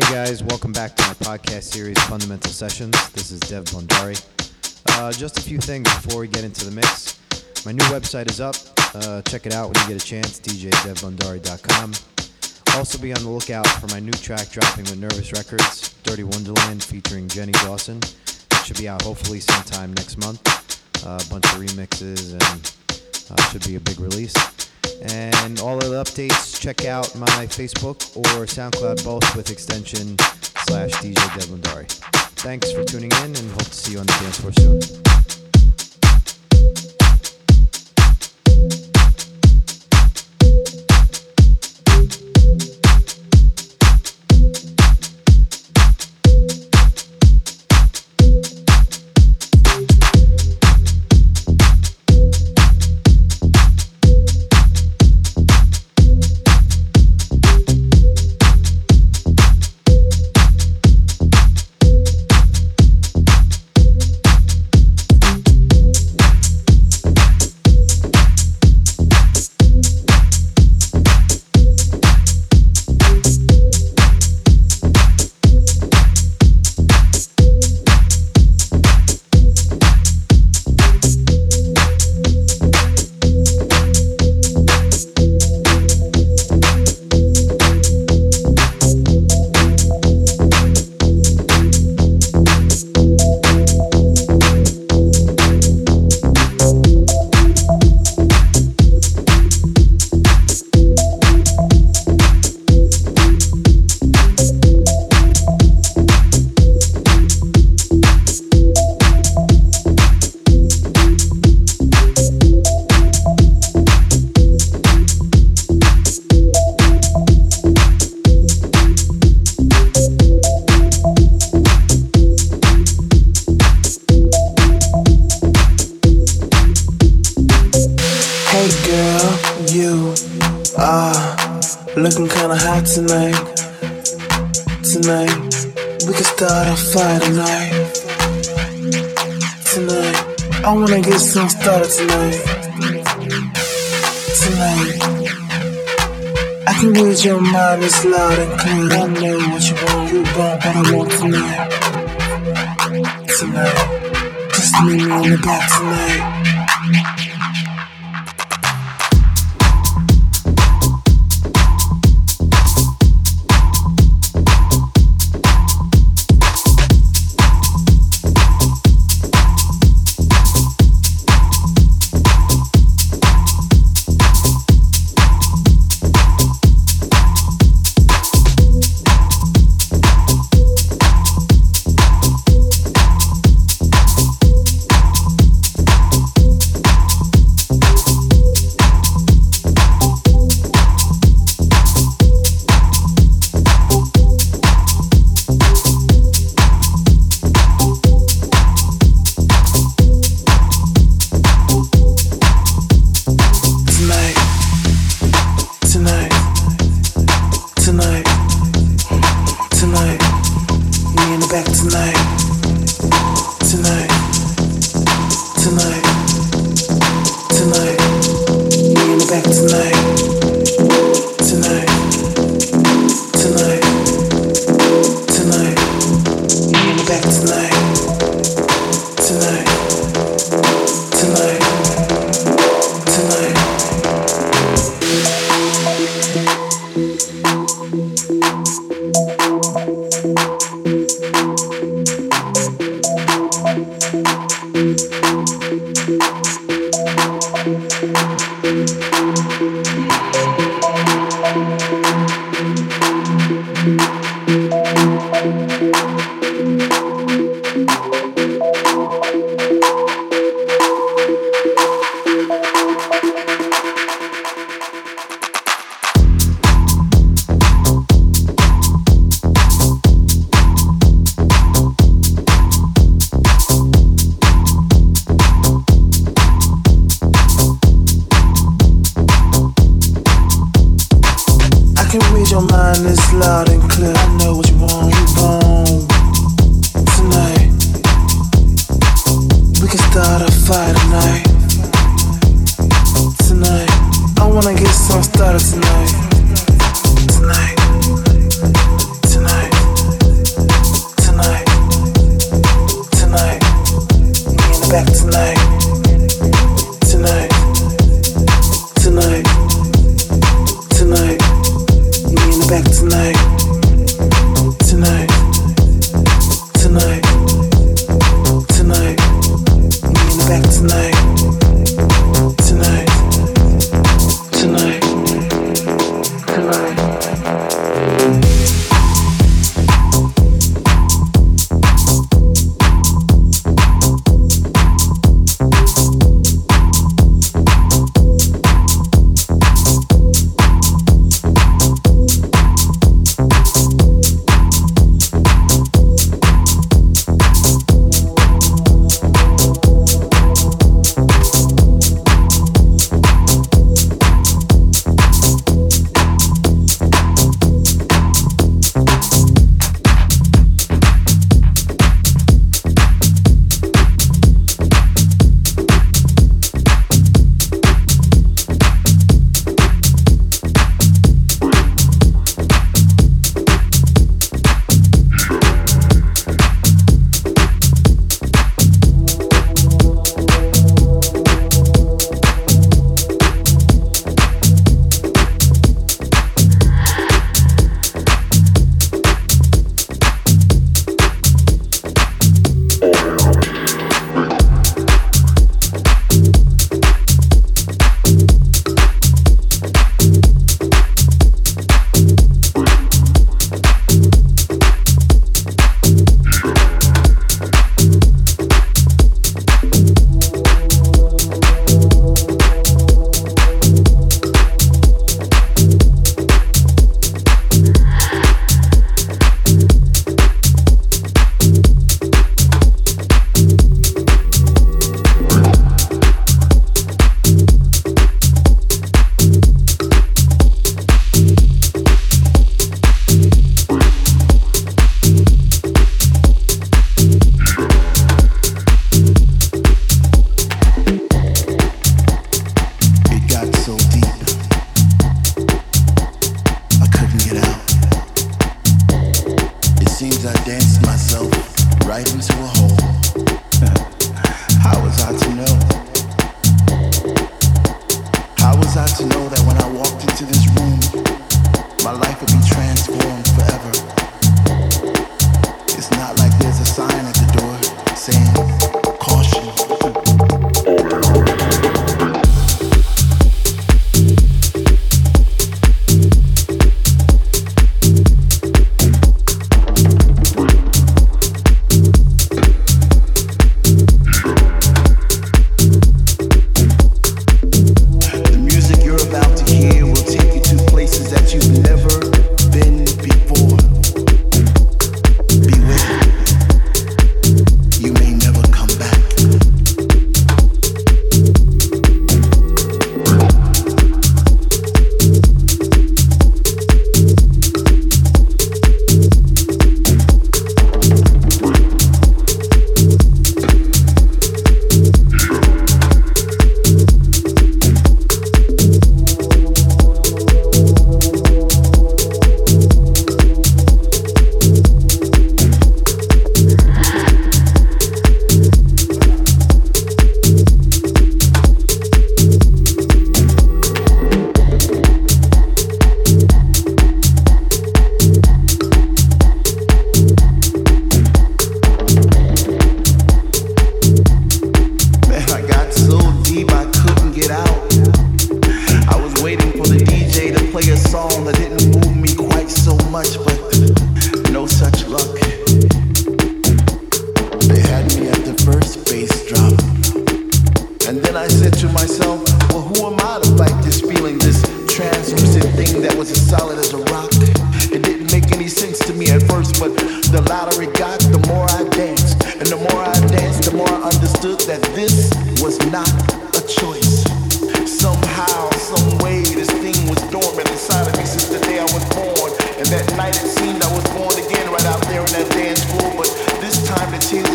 Hey guys, welcome back to my podcast series, Fundamental Sessions. This is Dev Bondari. Uh, just a few things before we get into the mix. My new website is up. Uh, check it out when you get a chance, djdevbondari.com. Also be on the lookout for my new track dropping with Nervous Records, Dirty Wonderland, featuring Jenny Dawson. It should be out hopefully sometime next month. Uh, a bunch of remixes and uh, should be a big release. And all of the updates, check out my Facebook or SoundCloud, both with extension slash DJ Dev Bondari. Thanks for tuning in and hope to see you on the dance floor soon. Wanna get some started tonight. Tonight. I can read your mind, it's loud and clear. I know what you want, you want what I want tonight. Tonight, just leave me on the back tonight.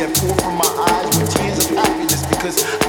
I could find my eyes out tears of happiness even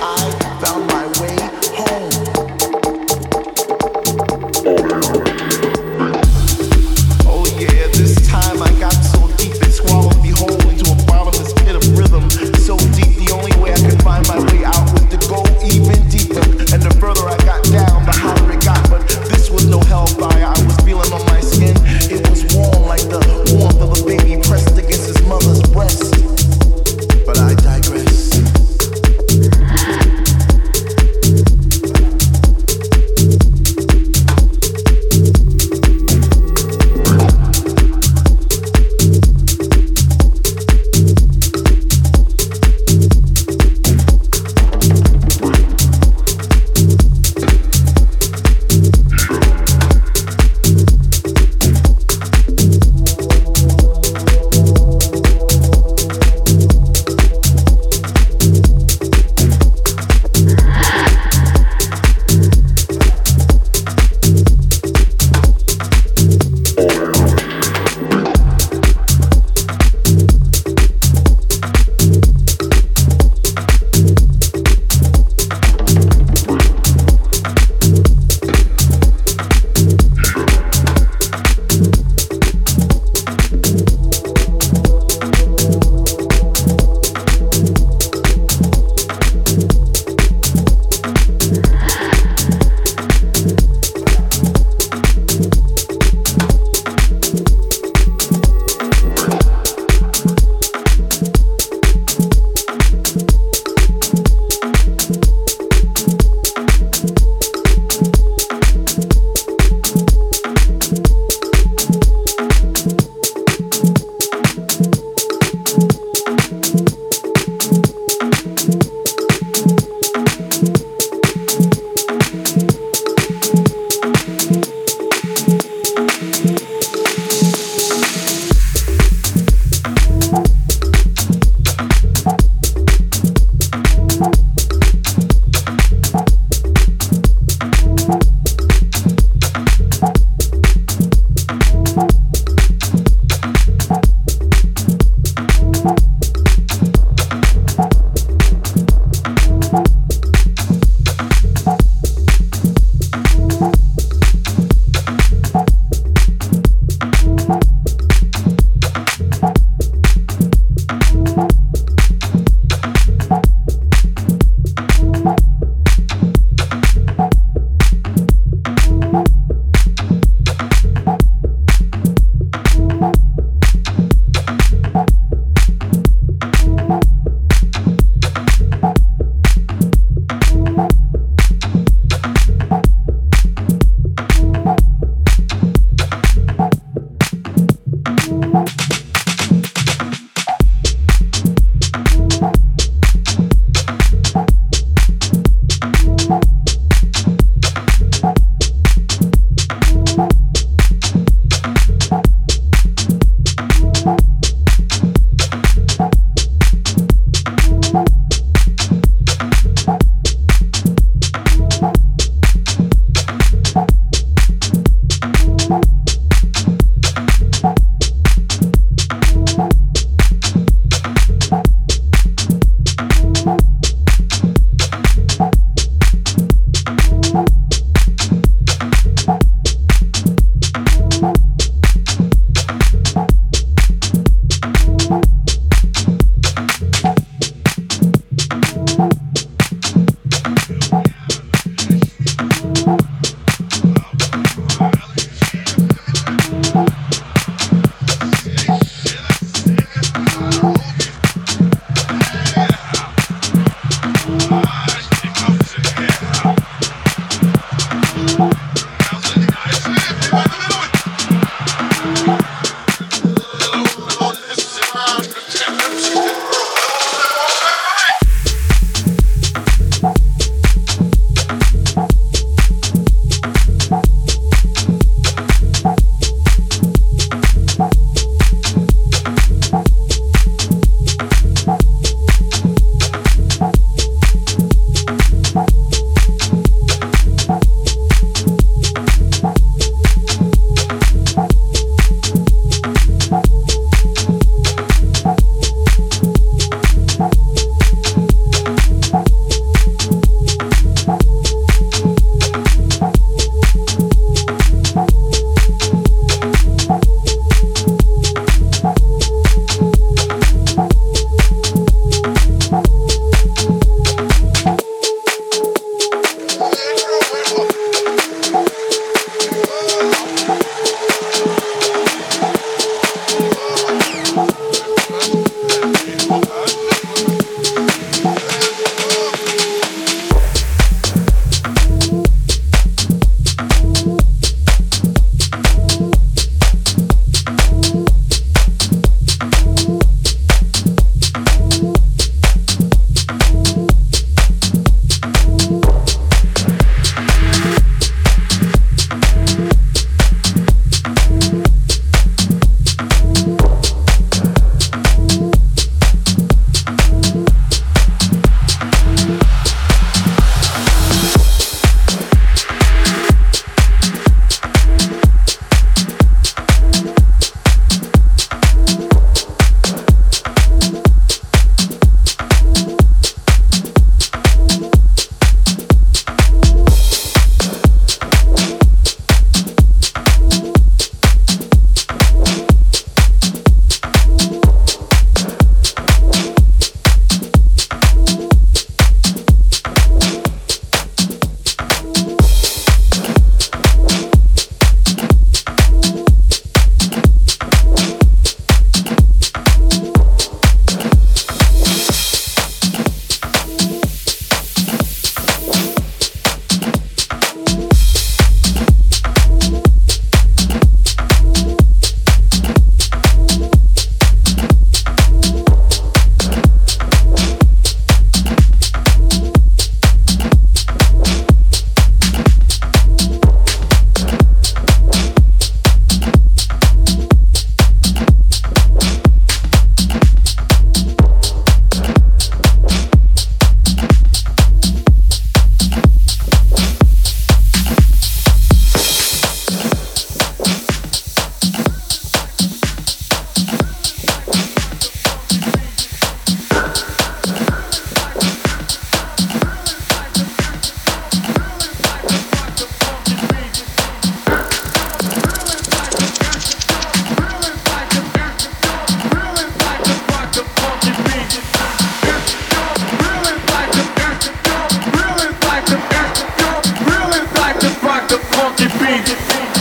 beat.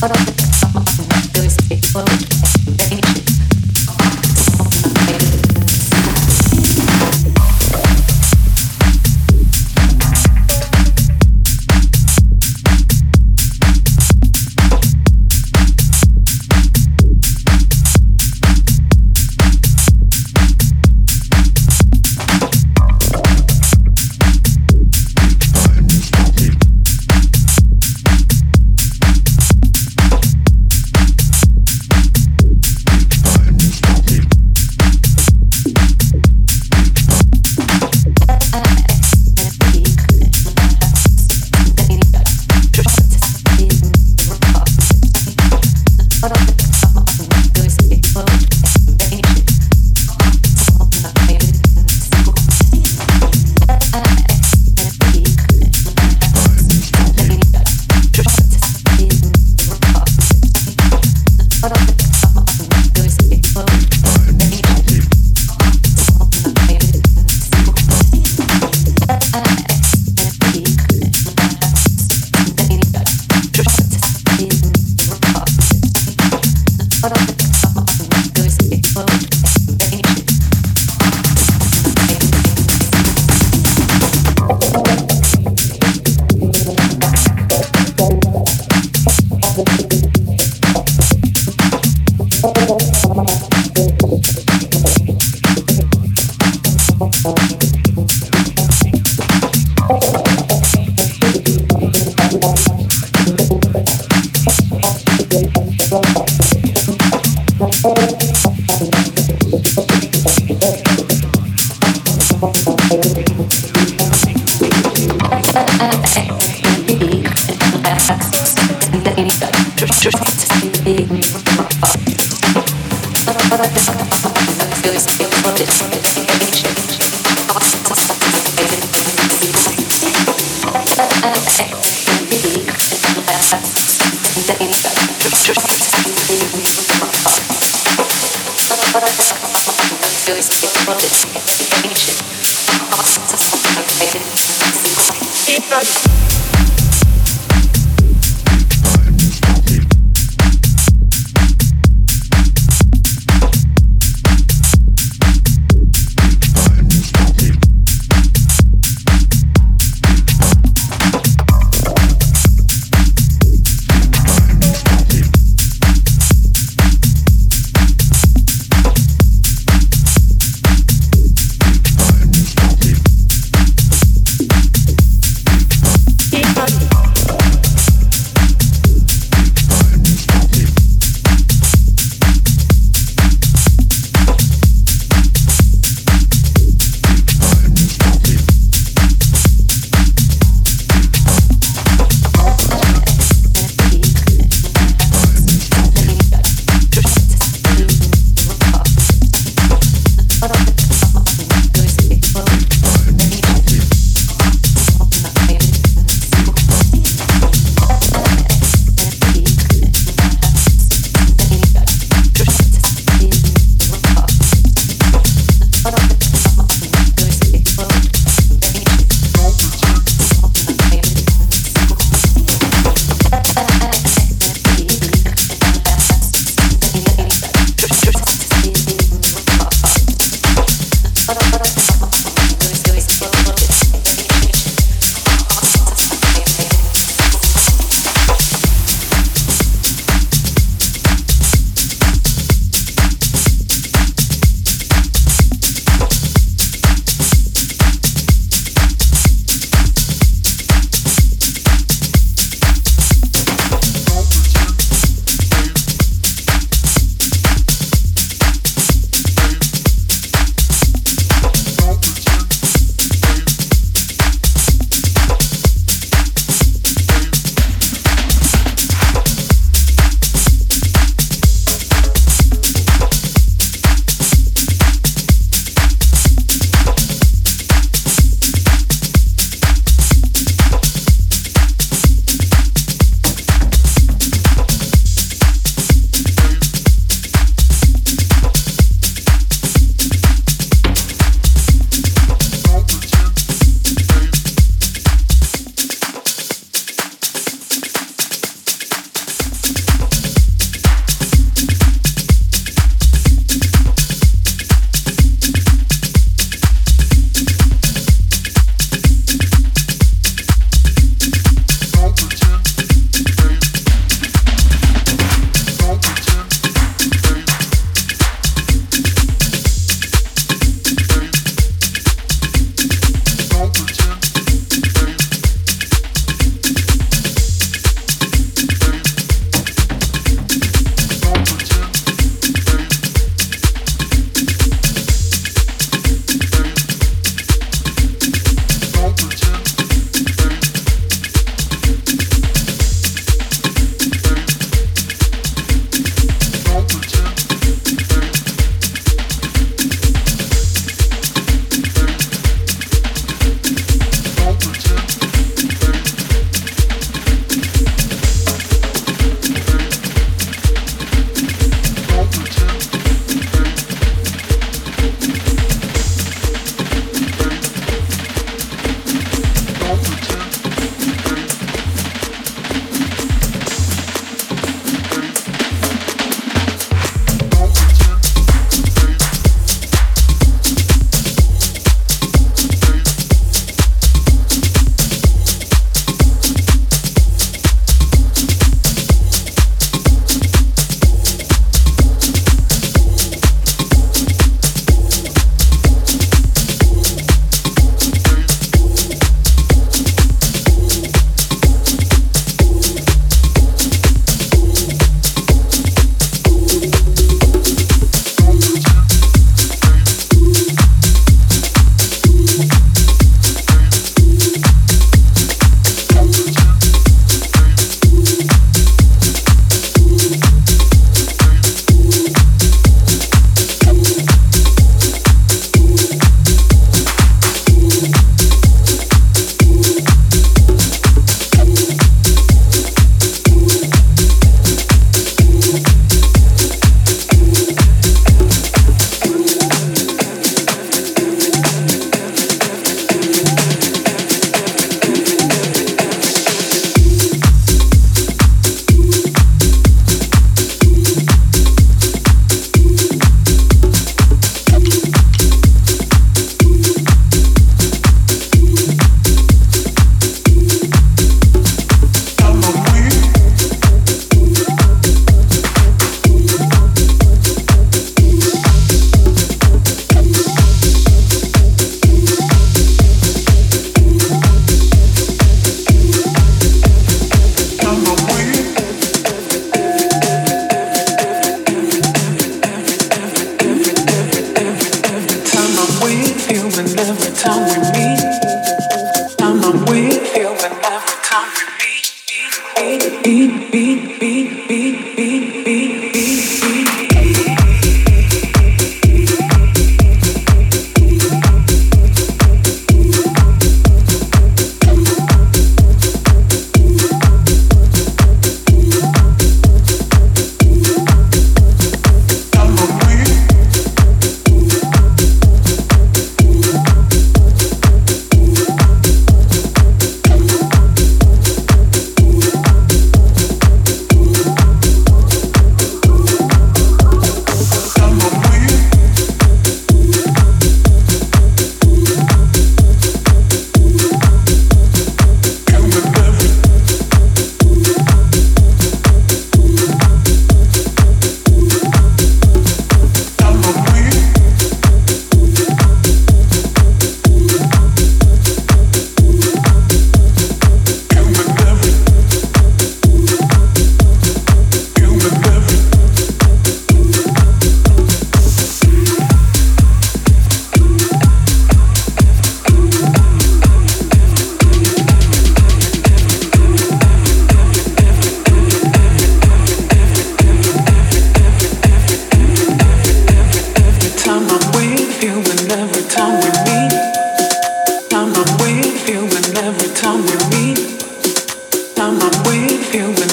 Keep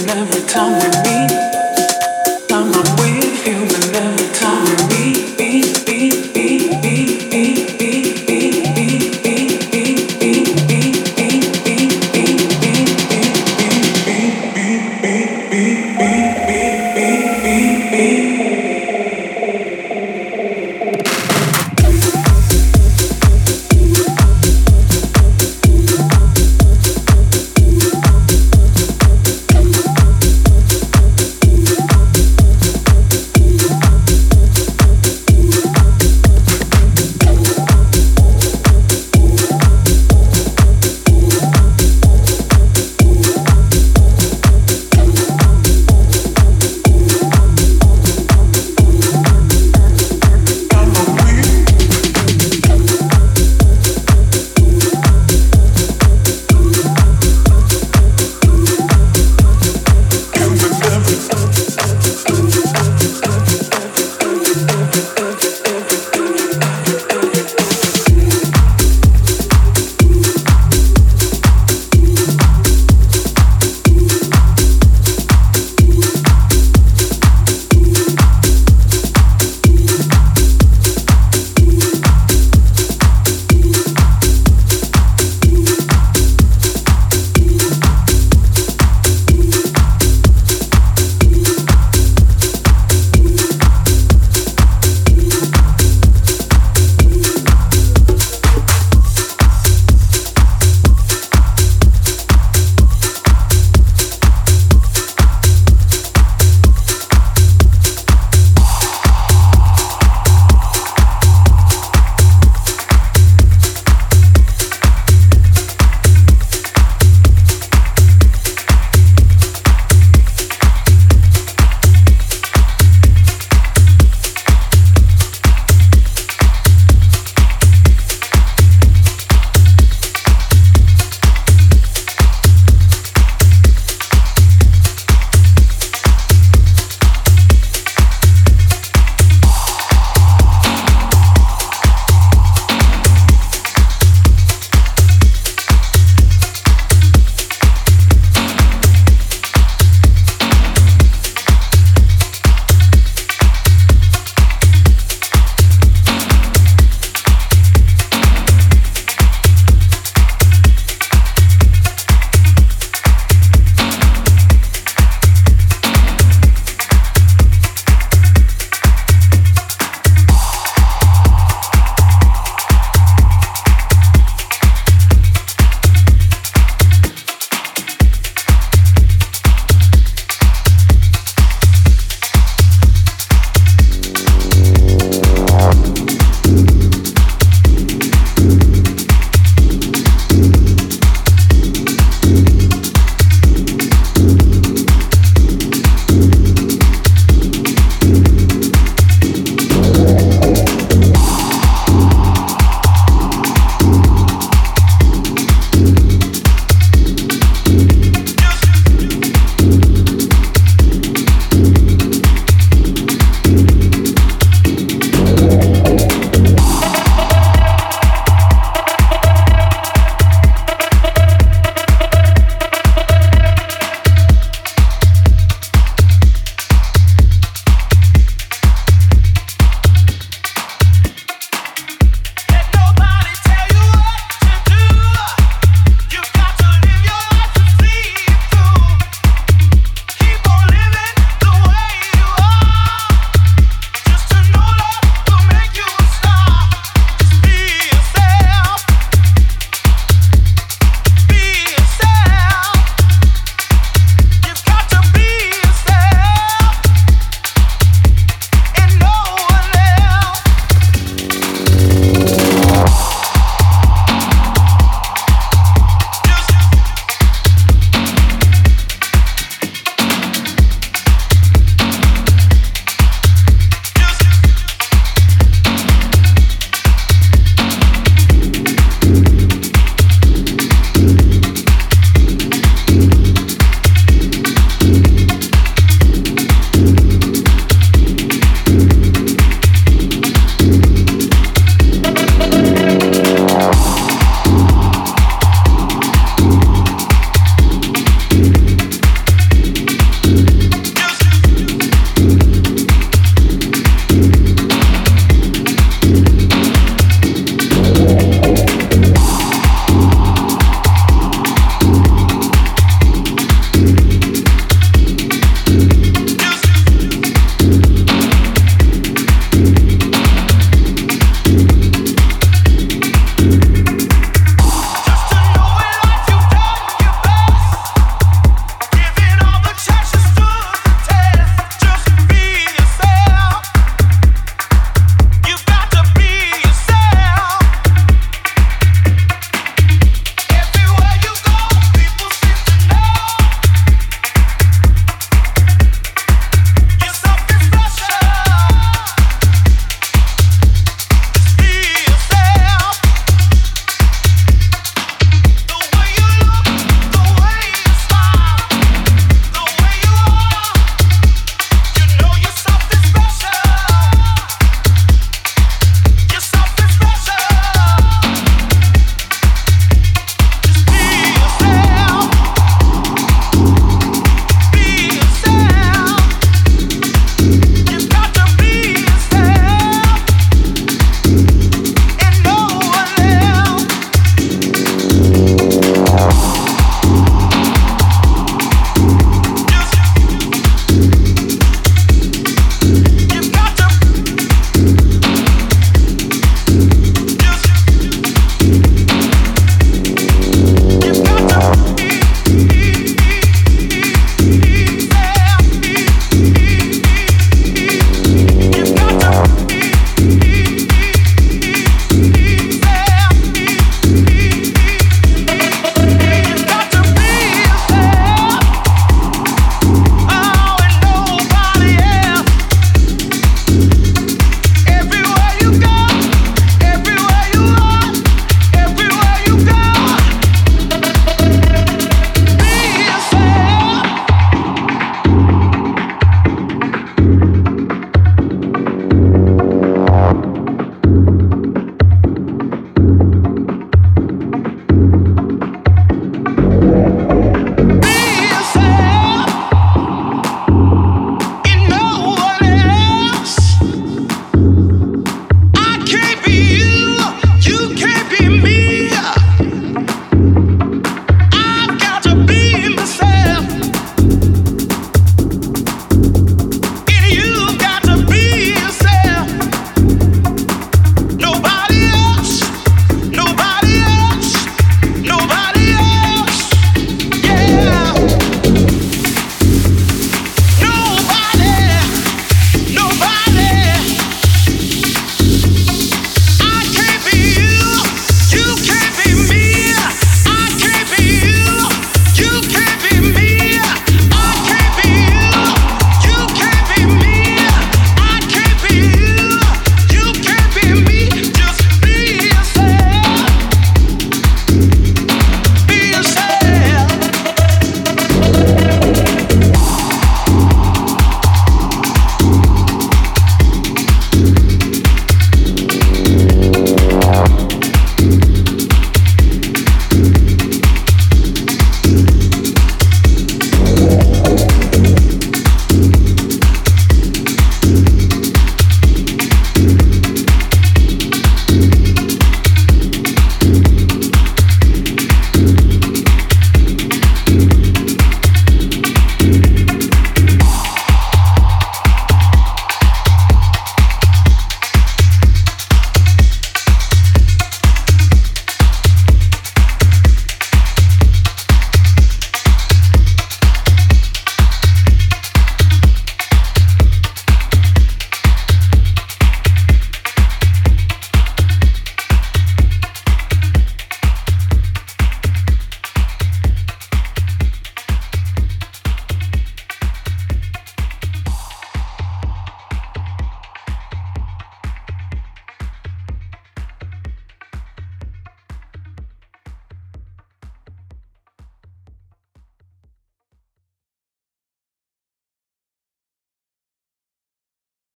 every time we meet.